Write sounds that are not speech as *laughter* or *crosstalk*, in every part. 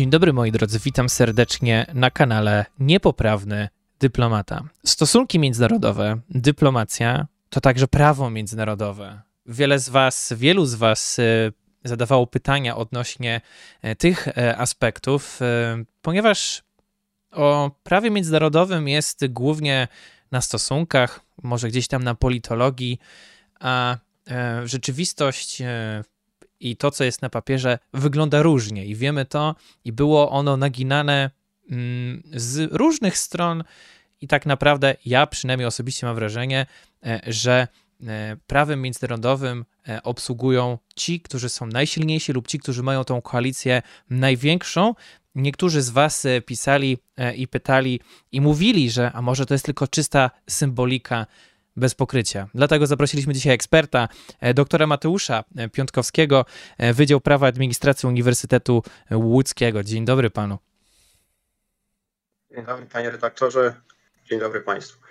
Dzień dobry moi drodzy, witam serdecznie na kanale Niepoprawny Dyplomata. Stosunki międzynarodowe, dyplomacja to także prawo międzynarodowe. Wiele z Was, wielu z Was e, zadawało pytania odnośnie e, tych e, aspektów, ponieważ o prawie międzynarodowym jest głównie na stosunkach, może gdzieś tam na politologii, a rzeczywistość i to, co jest na papierze, wygląda różnie i wiemy to, i było ono naginane mm, z różnych stron. I tak naprawdę ja przynajmniej osobiście mam wrażenie, e, że e, prawem międzynarodowym e, obsługują ci, którzy są najsilniejsi lub ci, którzy mają tą koalicję największą. Niektórzy z Was pisali i pytali i mówili, że a może to jest tylko czysta symbolika bez pokrycia. Dlatego zaprosiliśmy dzisiaj eksperta, e, doktora Mateusza e, Piątkowskiego, e, Wydział Prawa Administracji Uniwersytetu Łódzkiego. Dzień dobry panu. Dzień dobry panie redaktorze, dzień dobry państwu.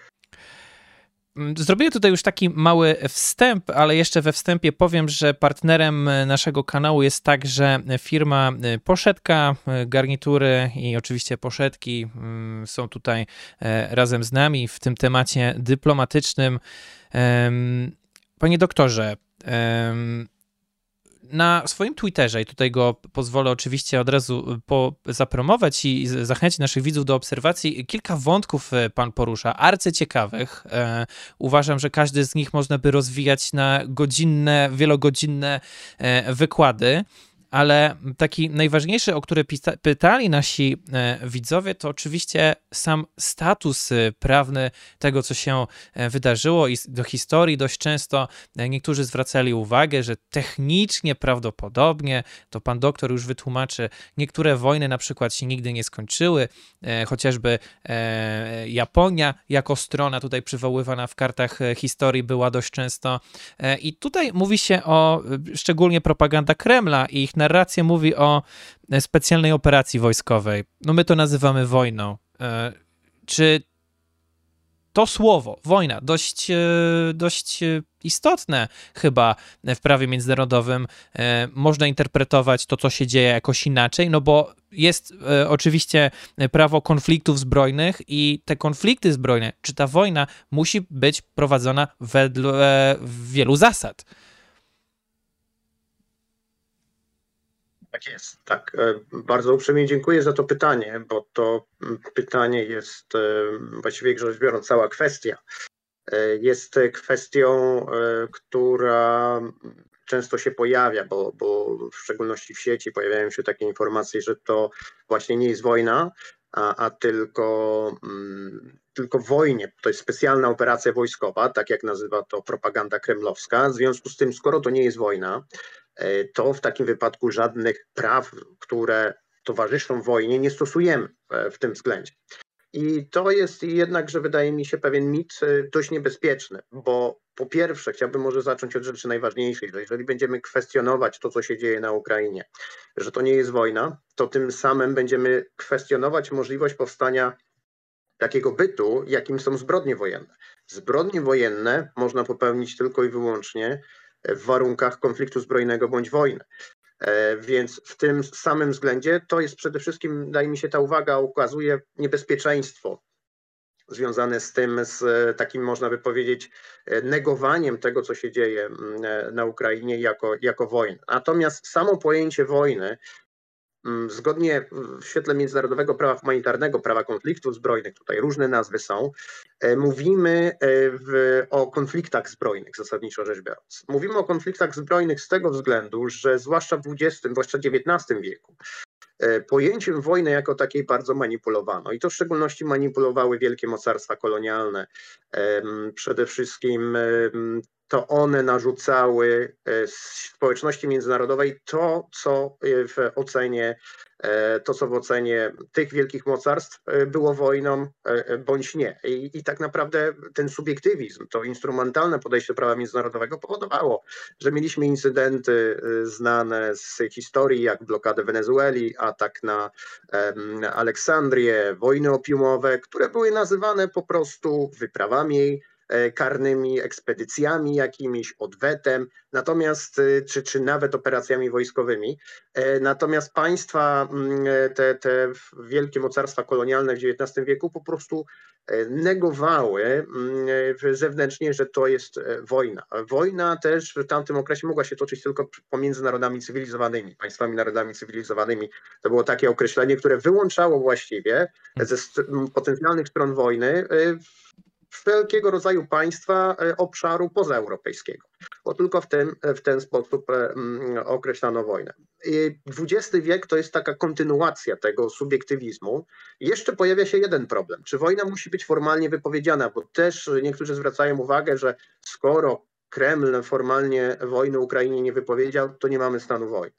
Mm, zrobiłem tutaj już taki mały wstęp, ale jeszcze we wstępie powiem, że partnerem naszego kanału jest także firma Poszetka. Garnitury i oczywiście poszetki mm, są tutaj e, razem z nami w tym temacie dyplomatycznym. Panie doktorze, na swoim Twitterze, i tutaj go pozwolę oczywiście od razu y, po, zapromować i zachęcić naszych widzów do obserwacji, kilka wątków y, pan porusza, arcyciekawych. E, uważam, że każdy z nich można by rozwijać na godzinne, wielogodzinne e, wykłady ale taki najważniejszy, o który pytali nasi e, widzowie, to oczywiście sam status e, prawny tego, co się e, wydarzyło i do historii dość często niektórzy zwracali uwagę, że technicznie prawdopodobnie, to pan doktor już wytłumaczy, niektóre wojny na przykład się nigdy nie skończyły, chociażby Japonia jako strona tutaj przywoływana w kartach historii była dość często i tutaj mówi się o szczególnie propaganda Kremla i ich narracja mówi o e, specjalnej operacji wojskowej. No my to nazywamy wojną. E, czy to słowo, wojna, dość, e, dość istotne chyba w prawie międzynarodowym, można interpretować to, co się dzieje jakoś inaczej, no bo jest oczywiście prawo konfliktów zbrojnych i te konflikty zbrojne, czy ta wojna musi być prowadzona wedle wielu zasad. Tak jest, tak. E, bardzo uprzejmie dziękuję za to pytanie, bo to pytanie jest e, właściwie rzecz biorąc cała kwestia. E, jest kwestią, która często się pojawia, bo, bo w szczególności w sieci pojawiają się takie informacje, że to właśnie nie jest wojna, a, a tylko, mm, tylko wojnie. To jest specjalna operacja wojskowa, tak jak nazywa to propaganda kremlowska. W związku z tym, skoro to nie jest wojna, to w takim wypadku żadnych praw, które towarzyszą wojnie, nie stosujemy e, w tym względzie. I to jest jednakże, wydaje mi się, pewien mit e, dość niebezpieczny, bo po pierwsze, chciałbym może zacząć od rzeczy najważniejszej, że jeżeli będziemy kwestionować to, co się dzieje na Ukrainie, że to nie jest wojna, to tym samym będziemy kwestionować możliwość powstania takiego bytu, jakim są zbrodnie wojenne. Zbrodnie wojenne można popełnić tylko i wyłącznie w warunkach konfliktu zbrojnego bądź wojny. E, więc w tym samym względzie to jest przede wszystkim, wydaje mi się, ta uwaga ukazuje niebezpieczeństwo związane z tym, z takim można by powiedzieć negowaniem tego, co się dzieje mm, na Ukrainie jako, jako wojny. Natomiast samo pojęcie wojny zgodnie w świetle międzynarodowego prawa humanitarnego, prawa konfliktów zbrojnych, tutaj różne nazwy są, e, mówimy e, w, o konfliktach zbrojnych, zasadniczo rzecz biorąc. Mówimy o konfliktach zbrojnych z tego względu, że zwłaszcza w XX, zwłaszcza XIX wieku, e, pojęciem wojny jako takiej bardzo manipulowano i to w szczególności manipulowały wielkie mocarstwa kolonialne. Przede wszystkim to one narzucały e, społeczności międzynarodowej to, co e, w ocenie e, to, co w ocenie tych wielkich mocarstw było wojną, bądź nie. I, I, tak naprawdę ten subiektywizm, to instrumentalne podejście do prawa międzynarodowego powodowało, że mieliśmy incydenty znane z historii, jak blokadę Wenezueli, atak na Aleksandrię, wojny opiumowe, które były nazywane po prostu wyprawami karnymi ekspedycjami jakimiś, odwetem, natomiast czy, czy nawet operacjami wojskowymi. Natomiast państwa, mm, te, te wielkie mocarstwa kolonialne w XIX wieku po prostu negowały mm, zewnętrznie, że to jest wojna. Wojna też w tamtym okresie mogła się toczyć tylko pomiędzy narodami cywilizowanymi, państwami narodami cywilizowanymi. To było takie określenie, które wyłączało właściwie ze potencjalnych stron wojny wszelkiego rodzaju państwa y, obszaru pozaeuropejskiego, bo tylko w ten, w ten sposób y, określano wojnę. XX wiek to jest taka kontynuacja tego subiektywizmu. Jeszcze pojawia się jeden problem. Czy wojna musi być formalnie wypowiedziana? Bo też niektórzy zwracają uwagę, że skoro Kreml formalnie wojny Ukrainie nie wypowiedział, to nie mamy stanu wojny.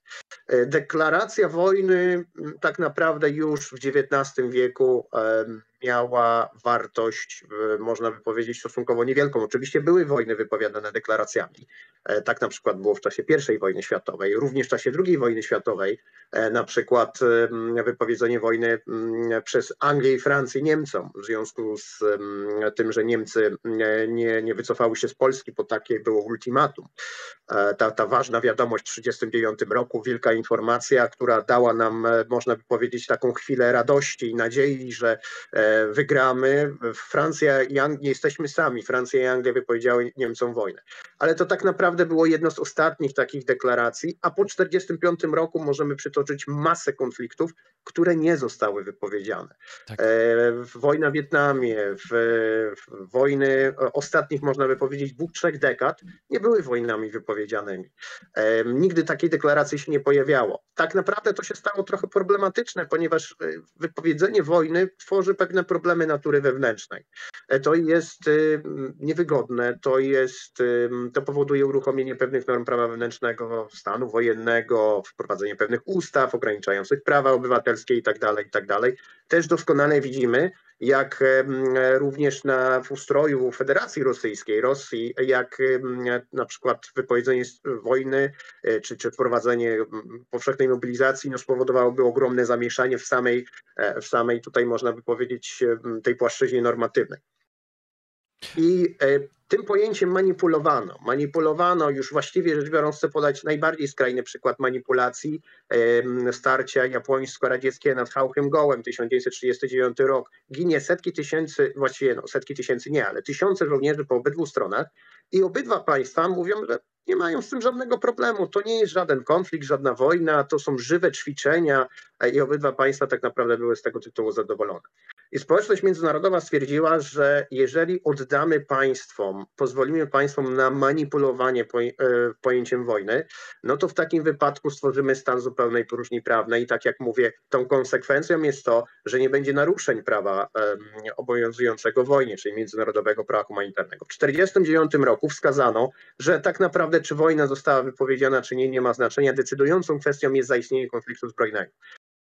E, deklaracja wojny tak naprawdę już w XIX wieku miała wartość, e, można by powiedzieć, stosunkowo niewielką. Oczywiście były wojny wypowiadane deklaracjami. E, tak na przykład było w czasie I wojny światowej, również w czasie II wojny światowej, e, na przykład wypowiedzenie wojny przez Anglię i Francję Niemcom w związku z tym, że Niemcy nie, nie wycofały się z Polski, bo takie było ultimatum. Ta, ta ważna wiadomość w 1939 roku, wielka informacja, która dała nam, można by powiedzieć, taką chwilę radości i nadziei, że wygramy. Francja i Anglia, nie jesteśmy sami. Francja i Anglia wypowiedziały Niemcom wojnę. Ale to tak naprawdę było jedno z ostatnich takich deklaracji, a po 1945 roku możemy przytoczyć masę konfliktów, które nie zostały wypowiedziane. Tak. E, wojna w Wietnamie, w, w wojny ostatnich, można by powiedzieć, dwóch, trzech dekad nie były wojnami wypowiedzianymi. E, nigdy takiej deklaracji się nie pojawiało. Tak naprawdę to się stało trochę problematyczne, ponieważ e, wypowiedzenie wojny tworzy pewne problemy natury wewnętrznej. E, to jest y, niewygodne, to jest, to powoduje uruchomienie pewnych norm prawa wewnętrznego, stanu wojennego, wprowadzenie pewnych ustaw ograniczających prawa obywatelskie itd., tak itd. Tak Też doskonale widzimy, jak również na, w ustroju Federacji Rosyjskiej, Rosji, jak na przykład wypowiedzenie wojny e, czy, czy wprowadzenie powszechnej mobilizacji no, spowodowałoby ogromne zamieszanie w samej, e, w samej tutaj można by powiedzieć tej płaszczyźnie normatywnej. I e, tym pojęciem manipulowano. Manipulowano, już właściwie rzecz biorąc, chcę podać najbardziej skrajny przykład manipulacji starcia japońsko-radzieckie nad Hałchym Gołem, 1939 rok. Ginie setki tysięcy, właściwie no, setki tysięcy nie, ale tysiące żołnierzy po obydwu stronach i obydwa państwa mówią, że nie mają z tym żadnego problemu. To nie jest żaden konflikt, żadna wojna, to są żywe ćwiczenia i obydwa państwa tak naprawdę były z tego tytułu zadowolone. I społeczność międzynarodowa stwierdziła, że jeżeli oddamy państwom, pozwolimy państwom na manipulowanie e, pojęciem wojny, no to w takim wypadku stworzymy stan zupełnej próżni prawnej. I tak jak mówię, tą konsekwencją jest to, że nie będzie naruszeń prawa obowiązującego w wojnie, czyli międzynarodowego prawa humanitarnego. W 1949 roku wskazano, że tak naprawdę czy wojna została wypowiedziana, czy nie, nie ma znaczenia. Decydującą kwestią jest zaistnienie konfliktu zbrojnego.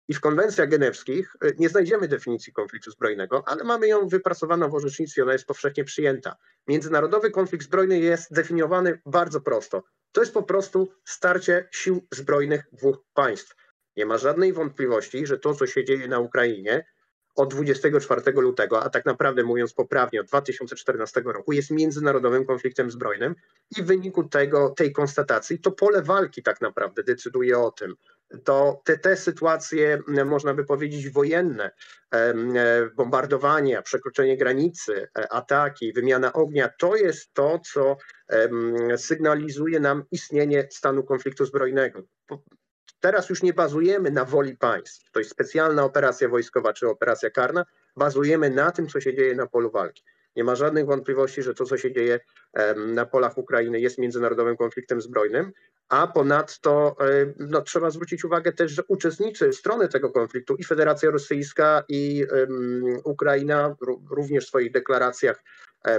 I w konwencjach genewskich y, nie znajdziemy definicji konfliktu zbrojnego, ale mamy ją wypracowaną w orzecznictwie, ona jest powszechnie przyjęta. Międzynarodowy konflikt zbrojny jest definiowany bardzo prosto. To jest po prostu starcie sił zbrojnych dwóch państw. Nie ma żadnej wątpliwości, że to, co się dzieje na Ukrainie od 24 lutego, a tak naprawdę mówiąc poprawnie od 2014 roku, jest międzynarodowym konfliktem zbrojnym i w wyniku tego, tej konstatacji to pole walki tak naprawdę decyduje o tym, to te, te sytuacje, można by powiedzieć, wojenne, e, bombardowania, przekroczenie granicy, e, ataki, wymiana ognia, to jest to, co sygnalizuje nam istnienie stanu konfliktu zbrojnego. Teraz już nie bazujemy na woli państw, to jest specjalna operacja wojskowa czy operacja karna, bazujemy na tym, co się dzieje na polu walki. Nie ma żadnych wątpliwości, że to, co się dzieje na polach Ukrainy, jest międzynarodowym konfliktem zbrojnym, a ponadto no, trzeba zwrócić uwagę też, że uczestnicy strony tego konfliktu i Federacja Rosyjska i um, Ukraina również w swoich deklaracjach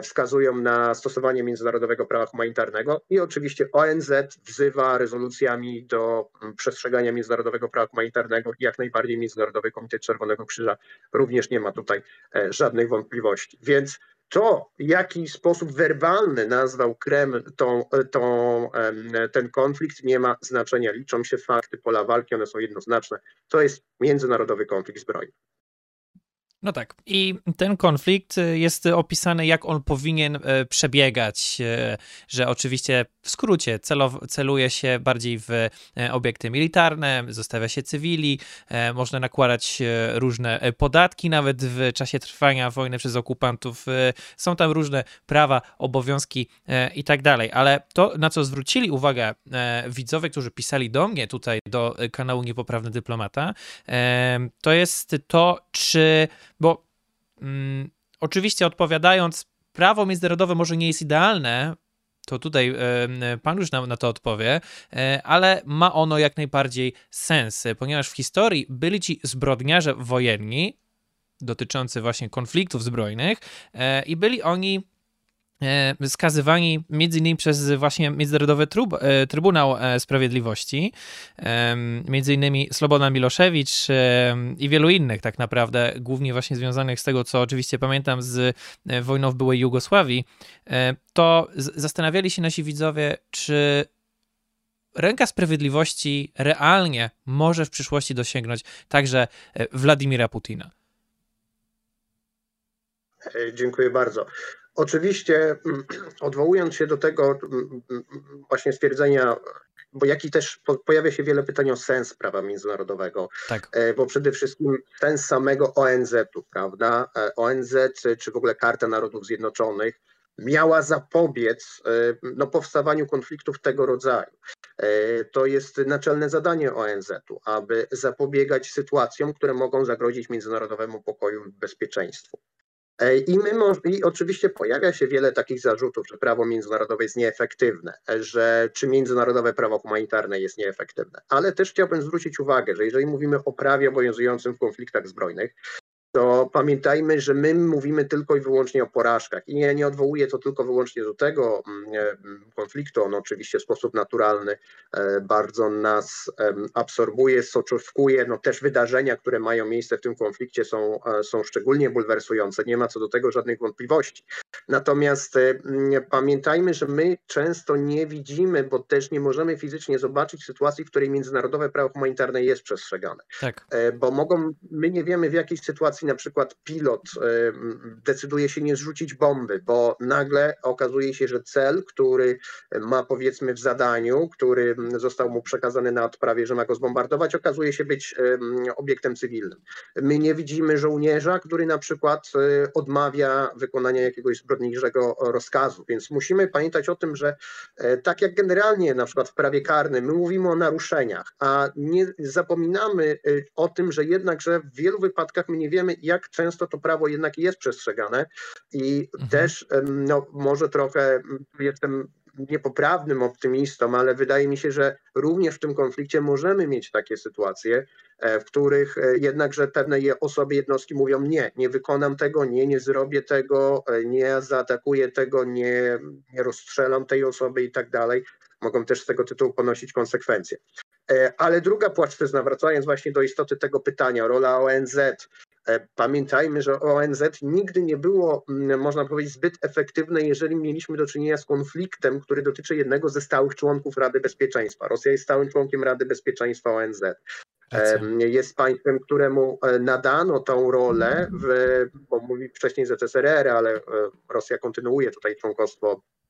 wskazują na stosowanie międzynarodowego prawa humanitarnego i oczywiście ONZ wzywa rezolucjami do przestrzegania międzynarodowego prawa humanitarnego i jak najbardziej Międzynarodowy Komitet Czerwonego Krzyża również nie ma tutaj e, żadnych wątpliwości. Więc to, w jaki sposób werbalny nazwał Kreml tą, tą, ten konflikt, nie ma znaczenia. Liczą się fakty, pola walki, one są jednoznaczne. To jest międzynarodowy konflikt zbrojny. No tak. I ten konflikt y, jest opisany, jak on powinien y, przebiegać, y, że oczywiście w skrócie celuje się bardziej w obiekty militarne, zostawia się cywili, można nakładać różne podatki nawet w czasie trwania wojny przez okupantów. Są tam różne prawa, obowiązki i tak dalej. Ale to, na co zwrócili uwagę widzowie, którzy pisali do mnie tutaj, do kanału Niepoprawny Dyplomata, to jest to, czy bo mm, oczywiście odpowiadając, prawo międzynarodowe może nie jest idealne, to tutaj pan już nam na to odpowie, e, ale ma ono jak najbardziej sens, ponieważ w historii byli ci zbrodniarze wojenni, dotyczący właśnie konfliktów zbrojnych e, i byli oni skazywani między innymi przez właśnie Międzynarodowy e, Trybunał e, Sprawiedliwości, między innymi Slobodan Miloszewicz i wielu innych tak naprawdę, głównie właśnie związanych z tego, co oczywiście pamiętam z wojną w byłej Jugosławii, to zastanawiali się nasi widzowie, czy ręka sprawiedliwości realnie może w przyszłości dosięgnąć także Władimira Putina. Dziękuję bardzo. Oczywiście, mm, *clears throat* odwołując się do tego mm, mm, właśnie stwierdzenia, bo jaki też pojawia się wiele pytań o sens prawa międzynarodowego, tak. E, bo przede wszystkim sens samego ONZ-u, prawda? E, ONZ czy w ogóle Karta Narodów Zjednoczonych miała zapobiec e, no, powstawaniu konfliktów tego rodzaju. To jest naczelne zadanie ONZ-u, aby zapobiegać sytuacjom, które mogą zagrozić międzynarodowemu pokoju i bezpieczeństwu. E, I, my, I oczywiście pojawia się wiele takich zarzutów, że prawo międzynarodowe jest nieefektywne, że czy międzynarodowe prawo humanitarne jest nieefektywne. Ale też chciałbym zwrócić uwagę, że jeżeli mówimy o prawie obowiązującym w konfliktach zbrojnych, to pamiętajmy, że my mówimy tylko i wyłącznie o porażkach. I nie, nie odwołuję to tylko wyłącznie do tego mm, e, konfliktu. On oczywiście w sposób naturalny e, bardzo nas absorbuje, soczewkuje. No też wydarzenia, które mają miejsce w tym konflikcie są, e, są szczególnie bulwersujące. Nie ma co do tego żadnych wątpliwości. Natomiast pamiętajmy, że my często nie widzimy, bo też nie możemy fizycznie zobaczyć sytuacji, w której międzynarodowe prawo humanitarne jest przestrzegane. Tak. Bo mogą, my nie wiemy w jakiej sytuacji na przykład pilot e, decyduje się nie zrzucić bomby, bo nagle okazuje się, że cel, który ma powiedzmy w zadaniu, który został mu przekazany na odprawie, że ma go zbombardować, okazuje się być obiektem cywilnym. My nie widzimy żołnierza, który na przykład e, odmawia wykonania jakiegoś zbrodniczego rozkazu, więc musimy pamiętać o tym, że e, tak jak generalnie na przykład w prawie karnym, my mówimy o naruszeniach, a nie zapominamy o tym, że jednakże w wielu wypadkach my nie wiemy, jak często to prawo jednak jest przestrzegane i mhm. też no, może trochę jestem niepoprawnym optymistą, ale wydaje mi się, że również w tym konflikcie możemy mieć takie sytuacje, e, w których e, jednakże pewne osoby, jednostki mówią nie, nie wykonam tego, nie, nie zrobię tego, e, nie zaatakuję tego, nie, nie rozstrzelam tej osoby i tak dalej. Mogą też z tego tytułu ponosić konsekwencje. Ale druga płaszczyzna, wracając właśnie do istoty tego pytania, rola ONZ, E, pamiętajmy, że ONZ nigdy nie było, mm, można powiedzieć, zbyt efektywne, jeżeli mieliśmy do czynienia z konfliktem, który dotyczy jednego ze stałych członków Rady Bezpieczeństwa. Rosja jest stałym członkiem Rady Bezpieczeństwa ONZ. Jest państwem, któremu e, nadano tą rolę, w, bo mówi wcześniej ZSRR, ale e, Rosja kontynuuje tutaj członkostwo E,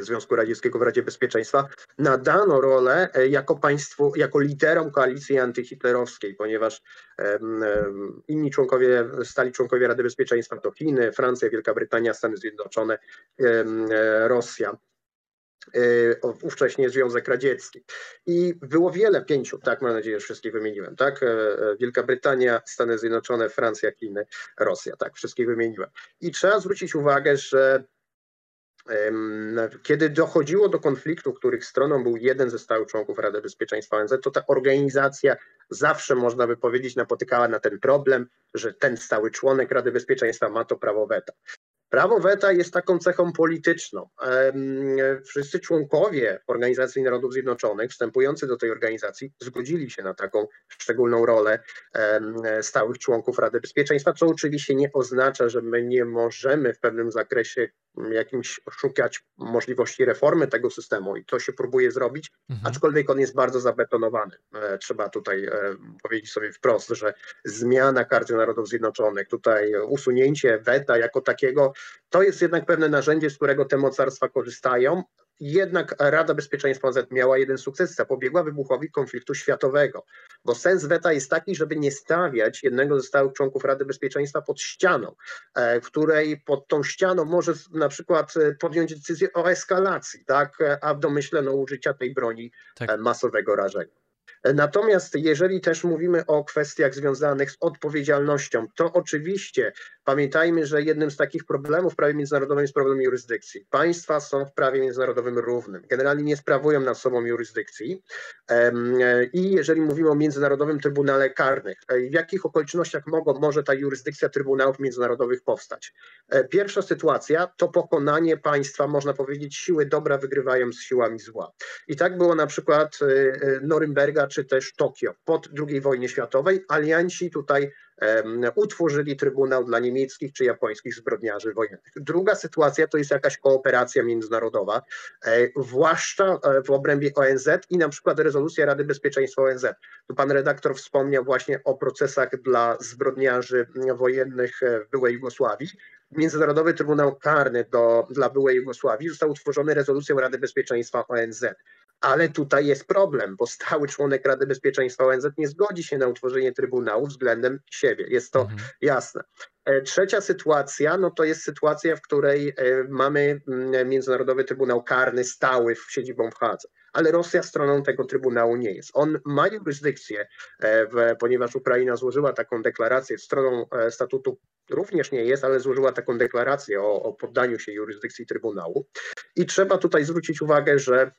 Związku Radzieckiego w Radzie Bezpieczeństwa, nadano rolę e, jako państwu, jako liderom koalicji antyhitlerowskiej, ponieważ inni członkowie, stali członkowie Rady Bezpieczeństwa to Chiny, Francja, Wielka Brytania, Stany Zjednoczone, e, Rosja ówcześnie Związek Radziecki. I było wiele, pięciu, tak, mam nadzieję, że wszystkich wymieniłem, tak? Wielka Brytania, Stany Zjednoczone, Francja, Chiny, Rosja, tak, wszystkich wymieniłem. I trzeba zwrócić uwagę, że kiedy dochodziło do konfliktu, których stroną był jeden ze stałych członków Rady Bezpieczeństwa ONZ, to ta organizacja zawsze, można by powiedzieć, napotykała na ten problem, że ten stały członek Rady Bezpieczeństwa ma to prawo weta. Prawo weta jest taką cechą polityczną. Wszyscy członkowie Organizacji Narodów Zjednoczonych, wstępujący do tej organizacji, zgodzili się na taką szczególną rolę stałych członków Rady Bezpieczeństwa, co oczywiście nie oznacza, że my nie możemy w pewnym zakresie jakimś szukać możliwości reformy tego systemu i to się próbuje zrobić, mhm. aczkolwiek on jest bardzo zabetonowany. E, trzeba tutaj e, powiedzieć sobie wprost, że zmiana Karty Narodów Zjednoczonych, tutaj usunięcie weta jako takiego, to jest jednak pewne narzędzie, z którego te mocarstwa korzystają, jednak Rada Bezpieczeństwa ONZ miała jeden sukces, zapobiegła wybuchowi konfliktu światowego, bo sens weta jest taki, żeby nie stawiać jednego ze stałych członków Rady Bezpieczeństwa pod ścianą, e, w której pod tą ścianą może na przykład e, podjąć decyzję o eskalacji, tak, a w domyśle no, użycia tej broni tak. E, masowego rażenia. Natomiast jeżeli też mówimy o kwestiach związanych z odpowiedzialnością, to oczywiście pamiętajmy, że jednym z takich problemów w prawie międzynarodowym jest problem jurysdykcji. Państwa są w prawie międzynarodowym równym. Generalnie nie sprawują nad sobą jurysdykcji. I jeżeli mówimy o Międzynarodowym Trybunale Karnym, w jakich okolicznościach mogą, może ta jurysdykcja Trybunałów Międzynarodowych powstać? E, pierwsza sytuacja to pokonanie państwa, można powiedzieć, siły dobra wygrywają z siłami zła. I tak było na przykład e, e, Norymberga czy też Tokio. Po II wojnie światowej alianci tutaj utworzyli Trybunał dla niemieckich czy japońskich zbrodniarzy wojennych. Druga sytuacja to jest jakaś kooperacja międzynarodowa, e, zwłaszcza e, w obrębie ONZ i na przykład rezolucja Rady Bezpieczeństwa ONZ. Tu pan redaktor wspomniał właśnie o procesach dla zbrodniarzy wojennych e, w byłej Jugosławii. Międzynarodowy Trybunał Karny do, dla byłej Jugosławii został utworzony rezolucją Rady Bezpieczeństwa ONZ. Ale tutaj jest problem, bo stały członek Rady Bezpieczeństwa ONZ nie zgodzi się na utworzenie Trybunału względem siebie. Jest to mhm. jasne. E, trzecia sytuacja, no to jest sytuacja, w której e, mamy mm, Międzynarodowy Trybunał Karny stały w siedzibą w Hadze, ale Rosja stroną tego Trybunału nie jest. On ma jurysdykcję, e, ponieważ Ukraina złożyła taką deklarację, stroną statutu również nie jest, ale złożyła taką deklarację o, o poddaniu się jurysdykcji Trybunału. I trzeba tutaj zwrócić uwagę, że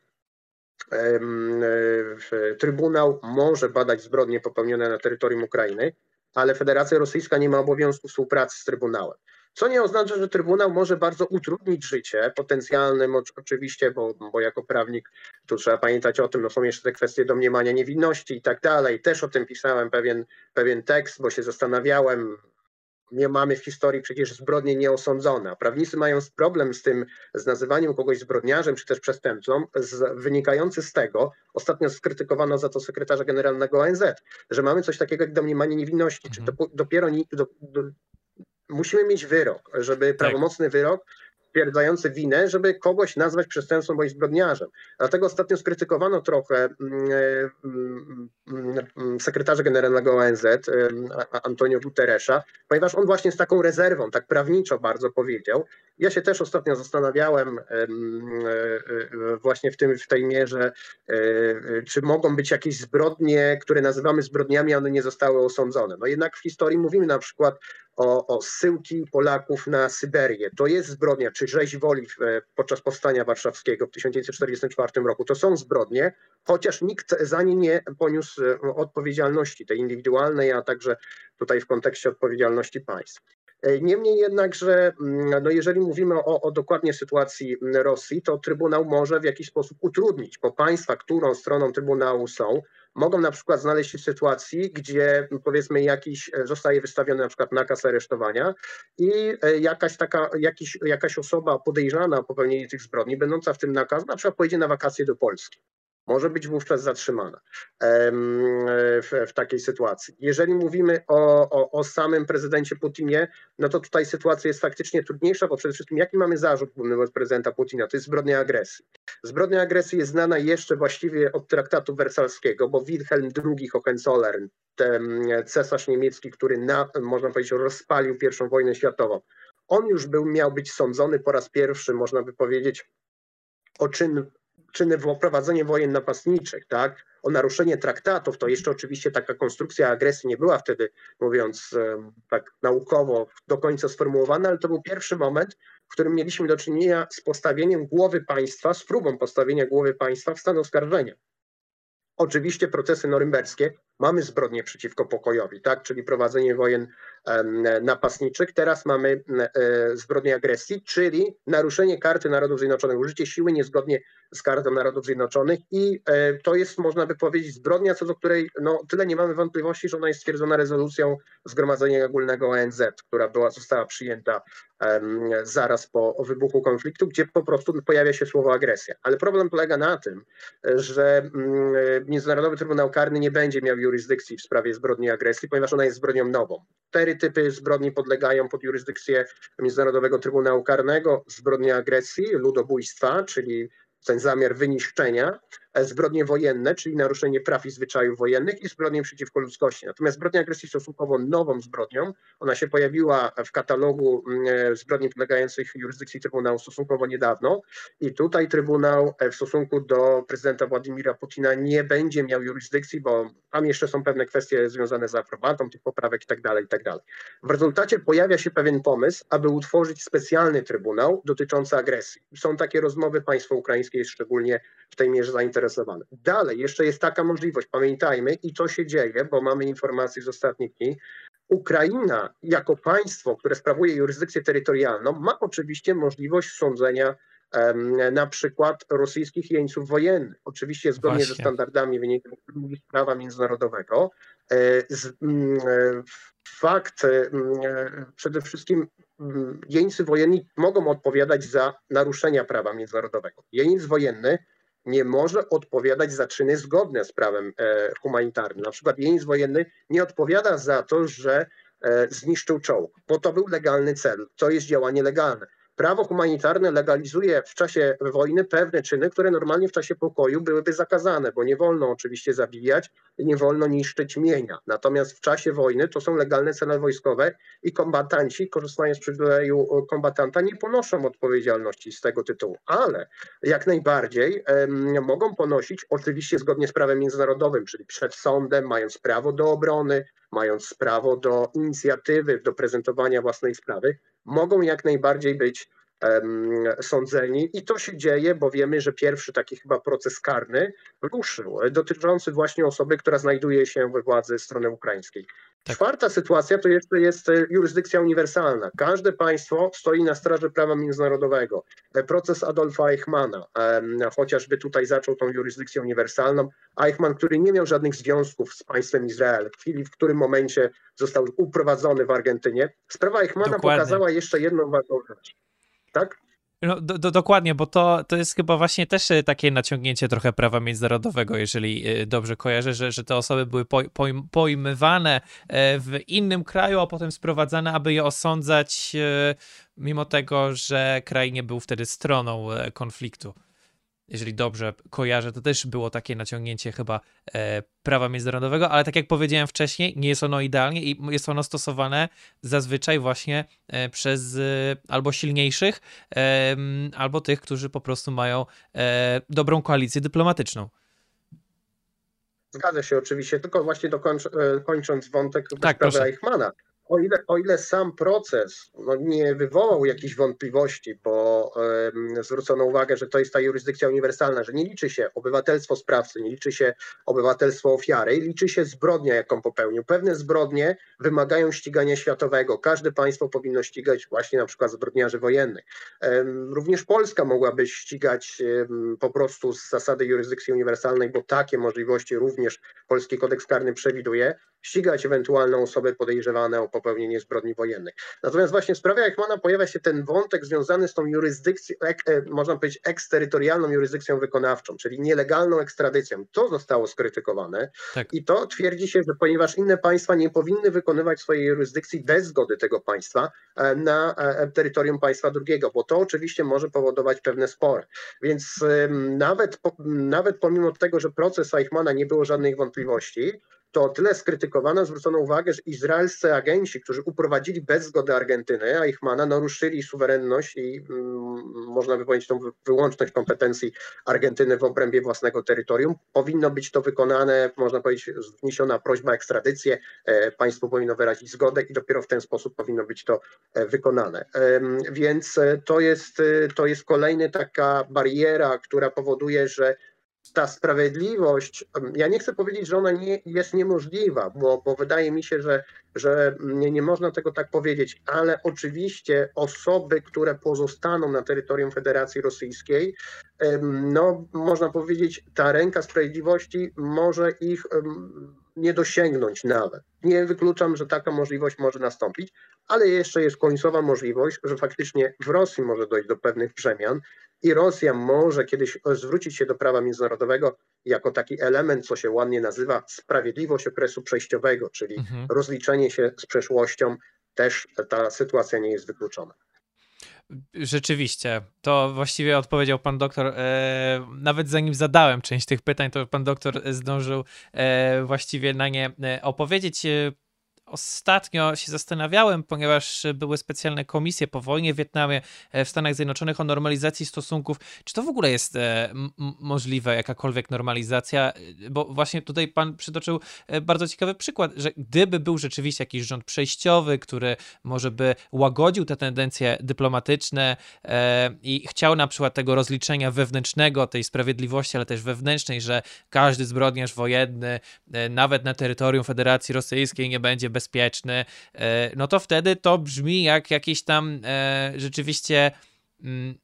Trybunał może badać zbrodnie popełnione na terytorium Ukrainy, ale Federacja Rosyjska nie ma obowiązku współpracy z Trybunałem. Co nie oznacza, że Trybunał może bardzo utrudnić życie potencjalnym, oczywiście, bo, bo jako prawnik tu trzeba pamiętać o tym, no są jeszcze te kwestie domniemania niewinności i tak dalej. Też o tym pisałem pewien, pewien tekst, bo się zastanawiałem, nie mamy w historii przecież zbrodni nieosądzone. Prawnicy mają problem z tym, z nazywaniem kogoś zbrodniarzem czy też przestępcą, z, wynikający z tego, ostatnio skrytykowano za to sekretarza generalnego ONZ, że mamy coś takiego jak domniemanie niewinności. Mhm. Czy to dopiero do, do, musimy mieć wyrok, żeby tak. prawomocny wyrok stwierdzający winę, żeby kogoś nazwać przestępcą bądź zbrodniarzem. Dlatego ostatnio skrytykowano trochę mm, e, mm, mm, sekretarza generalnego ONZ, e, Antonio Guterresza, ponieważ on właśnie z taką rezerwą, tak prawniczo bardzo powiedział. Ja się też ostatnio zastanawiałem e, właśnie w, tym, w tej mierze, czy mogą być jakieś zbrodnie, które nazywamy zbrodniami, a one nie zostały osądzone. No jednak w historii mówimy na przykład o, o zsyłki Polaków na Syberię. To jest zbrodnia, czy rzeź woli podczas powstania warszawskiego w 1944 roku. To są zbrodnie, chociaż nikt za nie nie poniósł e, odpowiedzialności tej indywidualnej, a także tutaj w kontekście odpowiedzialności państw. E, niemniej jednak, że mm, no jeżeli mówimy o, o, dokładnie sytuacji Rosji, to Trybunał może w jakiś sposób utrudnić, bo państwa, którą stroną Trybunału są, mogą na przykład znaleźć się w sytuacji, gdzie powiedzmy jakiś e, zostaje wystawiony na przykład nakaz aresztowania i e, jakaś taka, jakiś, jakaś osoba podejrzana o popełnienie tych zbrodni, będąca w tym nakazie, na przykład pojedzie na wakacje do Polski może być wówczas zatrzymana w, w takiej sytuacji. Jeżeli mówimy o, o, o, samym prezydencie Putinie, no to tutaj sytuacja jest faktycznie trudniejsza, bo przede wszystkim jaki mamy zarzut wobec prezydenta Putina? To jest zbrodnia agresji. Zbrodnia agresji jest znana jeszcze właściwie od traktatu wersalskiego, bo Wilhelm II Hohenzollern, ten cesarz niemiecki, który na, można powiedzieć rozpalił I wojnę światową, on już był, miał być sądzony po raz pierwszy, można by powiedzieć, o czyn czyny prowadzenie wojen napastniczych, tak, o naruszenie traktatów, to jeszcze oczywiście taka konstrukcja agresji nie była wtedy, mówiąc tak naukowo, do końca sformułowana, ale to był pierwszy moment, w którym mieliśmy do czynienia z postawieniem głowy państwa, z próbą postawienia głowy państwa w stan oskarżenia. Oczywiście procesy norymberskie mamy zbrodnie przeciwko pokojowi, tak? czyli prowadzenie wojen napastniczych. Teraz mamy e, zbrodnie agresji, czyli naruszenie karty Narodów Zjednoczonych, użycie siły niezgodnie z kartą Narodów Zjednoczonych i e, to jest, można by powiedzieć, zbrodnia, co do której no, tyle nie mamy wątpliwości, że ona jest stwierdzona rezolucją Zgromadzenia Ogólnego ONZ, która była, została przyjęta zaraz po wybuchu konfliktu, gdzie po prostu pojawia się słowo agresja. Ale problem polega na tym, że mm, Międzynarodowy Trybunał Karny nie będzie miał jurysdykcji w sprawie zbrodni agresji, ponieważ ona jest zbrodnią nową. Cztery typy zbrodni podlegają pod jurysdykcję Międzynarodowego Trybunału Karnego. Zbrodnia agresji, ludobójstwa, czyli ten zamiar wyniszczenia, zbrodnie wojenne, czyli naruszenie praw i zwyczajów wojennych i zbrodnie przeciwko ludzkości. Natomiast zbrodnia agresji stosunkowo nową zbrodnią, ona się pojawiła w katalogu mm, e, zbrodni podlegających jurysdykcji Trybunału stosunkowo niedawno i tutaj Trybunał e, w stosunku do prezydenta Władimira Putina nie będzie miał jurysdykcji, bo tam jeszcze są pewne kwestie związane z aprobatą tych poprawek itd. Tak itd. Tak w rezultacie pojawia się pewien pomysł, aby utworzyć specjalny trybunał dotyczący agresji. Są takie rozmowy, państwo ukraińskie jest szczególnie w tej mierze zainteresowane Dalej, jeszcze jest taka możliwość, pamiętajmy i co się dzieje, bo mamy informacje z ostatnich dni. Ukraina jako państwo, które sprawuje jurysdykcję terytorialną, ma oczywiście możliwość sądzenia na przykład rosyjskich jeńców wojennych. Oczywiście zgodnie Właśnie. ze standardami wynikającymi z prawa międzynarodowego. E, e, fakt, e, przede wszystkim jeńcy wojenni mogą odpowiadać za naruszenia prawa międzynarodowego. Jeniec wojenny nie może odpowiadać za czyny zgodne z prawem e, humanitarnym. Na przykład jeńc wojenny nie odpowiada za to, że e, zniszczył czołg, bo to był legalny cel. To jest działanie legalne prawo humanitarne legalizuje w czasie wojny pewne czyny, które normalnie w czasie pokoju byłyby zakazane, bo nie wolno oczywiście zabijać, nie wolno niszczyć mienia. Natomiast w czasie wojny to są legalne cele wojskowe i kombatanci, korzystając z przywileju kombatanta, nie ponoszą odpowiedzialności z tego tytułu, ale jak najbardziej mogą ponosić, oczywiście zgodnie z prawem międzynarodowym, czyli przed sądem, mając prawo do obrony, mając prawo do inicjatywy, do prezentowania własnej sprawy, mogą jak najbardziej być sądzeni i to się dzieje, bo wiemy, że pierwszy taki chyba proces karny ruszył, dotyczący właśnie osoby, która znajduje się we władzy strony ukraińskiej. Tak. Czwarta sytuacja to jeszcze jest e, jurysdykcja uniwersalna. Każde państwo stoi na straży prawa międzynarodowego. E, proces Adolfa Eichmana, chociażby tutaj zaczął tą jurysdykcję uniwersalną. Eichmann, który nie miał żadnych związków z państwem Izrael, w chwili, w którym momencie został uprowadzony w Argentynie. Sprawa Eichmana Dokładnie. pokazała jeszcze jedną ważną rzecz tak? No, do, do, dokładnie, bo to, to jest chyba właśnie też e, takie naciągnięcie trochę prawa międzynarodowego, jeżeli e, dobrze kojarzę, że, że te osoby były pojmowane e, w innym kraju, a potem sprowadzane, aby je osądzać, mimo tego, że kraj nie był wtedy stroną konfliktu jeżeli dobrze kojarzę, to też było takie naciągnięcie chyba e, prawa międzynarodowego, ale tak jak powiedziałem wcześniej, nie jest ono idealnie i jest ono stosowane zazwyczaj właśnie e, przez e, albo silniejszych, albo tych, którzy po prostu mają e, dobrą koalicję dyplomatyczną. Zgadza się oczywiście, tylko właśnie dokończ, e, kończąc wątek tak, sprawy Eichmana o ile, o ile sam proces no, nie wywołał jakichś wątpliwości, bo y, zwrócono uwagę, że to jest ta jurysdykcja uniwersalna, że nie liczy się obywatelstwo sprawcy, nie liczy się obywatelstwo ofiary, liczy się zbrodnia, jaką popełnił. Pewne zbrodnie wymagają ścigania światowego. Każde państwo powinno ścigać właśnie na przykład zbrodniarzy wojennych. Y, również Polska mogłaby ścigać y, po prostu z zasady jurysdykcji uniwersalnej, bo takie możliwości również Polski Kodeks Karny przewiduje, ścigać ewentualną osobę podejrzewaną o popełnienie zbrodni wojennych. Natomiast właśnie w sprawie Eichmana pojawia się ten wątek związany z tą jurysdykcją, ek, e, można powiedzieć, eksterytorialną jurysdykcją wykonawczą, czyli nielegalną ekstradycją. To zostało skrytykowane tak. i to twierdzi się, że ponieważ inne państwa nie powinny wykonywać swojej jurysdykcji bez zgody tego państwa e, na e, terytorium państwa drugiego, bo to oczywiście może powodować pewne spory. Więc nawet, nawet pomimo tego, że proces Eichmana nie było żadnych wątpliwości, to o tyle skrytykowana zwrócono uwagę, że izraelscy agenci, którzy uprowadzili bez zgody Argentyny, a Eichmana naruszyli suwerenność i mm, można by powiedzieć tą wyłączność kompetencji Argentyny w obrębie własnego terytorium. Powinno być to wykonane, można powiedzieć, wniesiona prośba o ekstradycję, e, państwo powinno wyrazić zgodę i dopiero w ten sposób powinno być to e, wykonane. Więc e, to jest, to jest kolejna taka bariera, która powoduje, że ta sprawiedliwość, ja nie chcę powiedzieć, że ona nie jest niemożliwa, bo, bo wydaje mi się, że, że nie, nie można tego tak powiedzieć, ale oczywiście osoby, które pozostaną na terytorium Federacji Rosyjskiej, no można powiedzieć, ta ręka sprawiedliwości może ich nie dosięgnąć nawet. Nie wykluczam, że taka możliwość może nastąpić, ale jeszcze jest końcowa możliwość, że faktycznie w Rosji może dojść do pewnych przemian i Rosja może kiedyś zwrócić się do prawa międzynarodowego jako taki element, co się ładnie nazywa sprawiedliwość okresu przejściowego, czyli mhm. rozliczenie się z przeszłością. Też ta sytuacja nie jest wykluczona. Rzeczywiście, to właściwie odpowiedział pan doktor. E, nawet zanim zadałem część tych pytań, to pan doktor zdążył e, właściwie na nie e, opowiedzieć. Ostatnio się zastanawiałem, ponieważ były specjalne komisje po wojnie w Wietnamie e, w Stanach Zjednoczonych o normalizacji stosunków. Czy to w ogóle jest e, możliwe, jakakolwiek normalizacja? E, bo właśnie tutaj pan przytoczył bardzo ciekawy przykład, że gdyby był rzeczywiście jakiś rząd przejściowy, który może by łagodził te tendencje dyplomatyczne i chciał na przykład tego rozliczenia wewnętrznego, tej sprawiedliwości, ale też wewnętrznej, że każdy zbrodniarz wojenny, nawet na terytorium Federacji Rosyjskiej nie będzie bezpieczny, e, no to wtedy to brzmi jak jakieś tam e, rzeczywiście mm,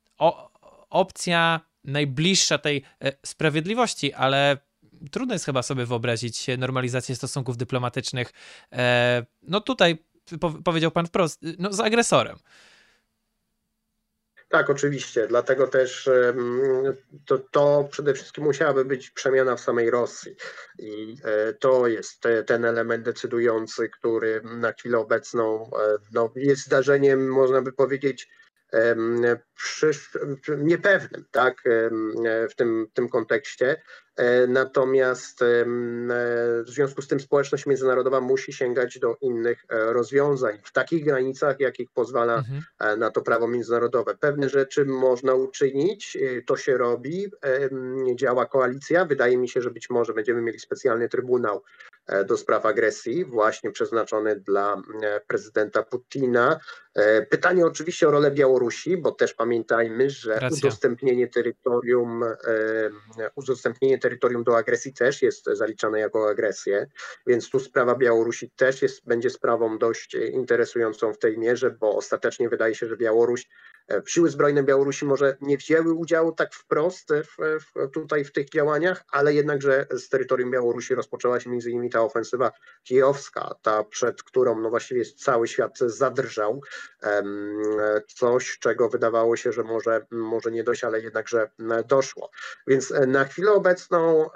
opcja najbliższa tej e, sprawiedliwości, ale trudno jest chyba sobie wyobrazić normalizację stosunków dyplomatycznych. No tutaj powiedział pan wprost, no z agresorem. Tak, oczywiście. Dlatego też to, to przede wszystkim musiałaby być przemiana w samej Rosji. I e, to jest ten element decydujący, który na chwilę obecną e, no, jest zdarzeniem, można by powiedzieć, niepewnym tak, w tym, tym kontekście. E, natomiast e, w związku z tym społeczność międzynarodowa musi sięgać do innych e, rozwiązań w takich granicach, jakich pozwala mhm. na to prawo międzynarodowe. Pewne rzeczy można uczynić, to się robi, działa koalicja. Wydaje mi się, że być może będziemy mieli specjalny trybunał do spraw agresji, właśnie przeznaczony dla prezydenta Putina. Pytanie oczywiście o rolę Białorusi, bo też pamiętajmy, że Racja. udostępnienie terytorium, udostępnienie terytorium do agresji też jest zaliczane jako agresję, więc tu sprawa Białorusi też jest, będzie sprawą dość interesującą w tej mierze, bo ostatecznie wydaje się, że Białoruś E, siły zbrojne Białorusi może nie wzięły udziału tak wprost w, w, tutaj w tych działaniach, ale jednakże z terytorium Białorusi rozpoczęła się między innymi ta ofensywa kijowska, ta przed którą no właściwie cały świat zadrżał. Coś, czego wydawało się, że może, może nie dojść, ale jednakże doszło. Więc e, na chwilę obecną,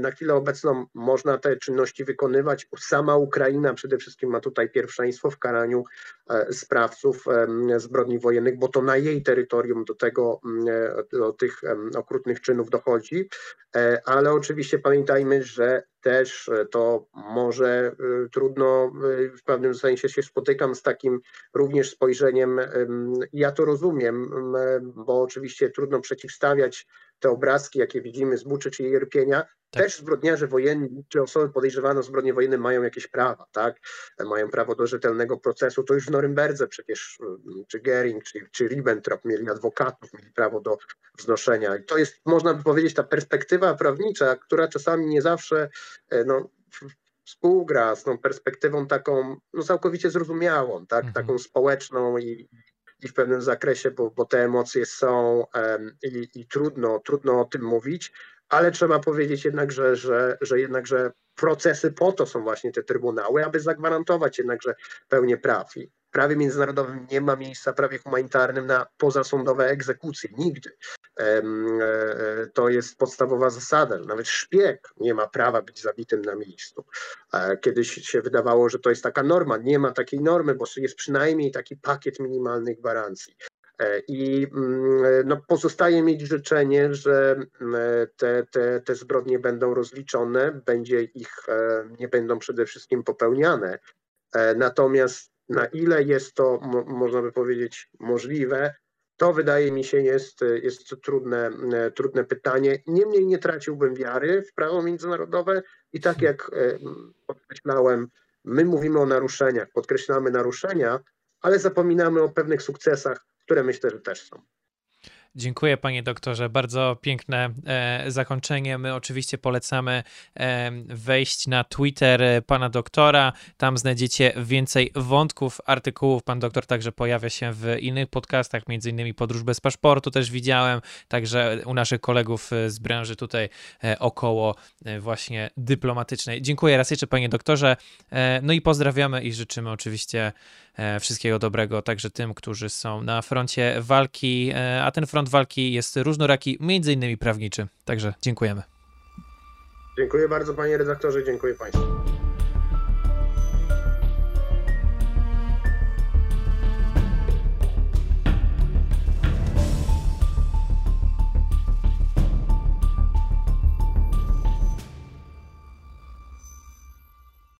na chwilę obecną można te czynności wykonywać. Sama Ukraina przede wszystkim ma tutaj pierwszeństwo w karaniu e, sprawców zbrodni wojennych bo to na jej terytorium do tego, mm, e, do tych okrutnych czynów dochodzi, e, ale oczywiście pamiętajmy, że też e, to może trudno, w pewnym sensie się spotykam z takim również spojrzeniem, ja to rozumiem, bo oczywiście trudno przeciwstawiać te obrazki, jakie widzimy z Buczy czy Jerpienia, tak. też zbrodniarze wojenni, czy osoby podejrzewane o zbrodnie wojenne mają jakieś prawa, tak? Mają prawo do rzetelnego procesu. To już w Norymberdze przecież, mm, czy Gering, czy, czy Ribbentrop mieli adwokatów, mieli prawo do wznoszenia. I to jest, można by powiedzieć, ta perspektywa prawnicza, która czasami nie zawsze e, no, współgra z tą perspektywą taką no, całkowicie zrozumiałą, tak? Mhm. taką społeczną i w pewnym zakresie, bo, bo te emocje są i, i, trudno, trudno o tym mówić, ale trzeba powiedzieć jednak, że, że, że jednakże procesy po to są właśnie te trybunały, aby zagwarantować jednakże pełnię praw. I w prawie międzynarodowym nie ma miejsca prawie humanitarnym na pozasądowe egzekucje. Nigdy. E, to jest podstawowa zasada. Nawet szpieg nie ma prawa być zabitym na miejscu. E, kiedyś się wydawało, że to jest taka norma. Nie ma takiej normy, bo jest przynajmniej taki pakiet minimalnych gwarancji. E, I mm, no, pozostaje mieć życzenie, że mm, te, te, te zbrodnie będą rozliczone, będzie ich, e, nie będą przede wszystkim popełniane. E, natomiast na ile jest to, można by powiedzieć, możliwe, to wydaje mi się jest, jest trudne, trudne pytanie. Niemniej nie traciłbym wiary w prawo międzynarodowe i tak jak podkreślałem, my mówimy o naruszeniach, podkreślamy naruszenia, ale zapominamy o pewnych sukcesach, które myślę, że też są. Dziękuję panie doktorze, bardzo piękne e, zakończenie. My oczywiście polecamy e, wejść na Twitter e, pana doktora, tam znajdziecie więcej wątków, artykułów. Pan doktor także pojawia się w innych podcastach, między innymi Podróż bez paszportu też widziałem, także u naszych kolegów e, z branży tutaj e, około e, właśnie dyplomatycznej. Dziękuję raz jeszcze panie doktorze, no i pozdrawiamy i życzymy oczywiście wszystkiego dobrego także tym, którzy są na froncie walki, a ten front walki jest różnoraki, między innymi prawniczy. Także dziękujemy. Dziękuję bardzo panie redaktorze, dziękuję państwu.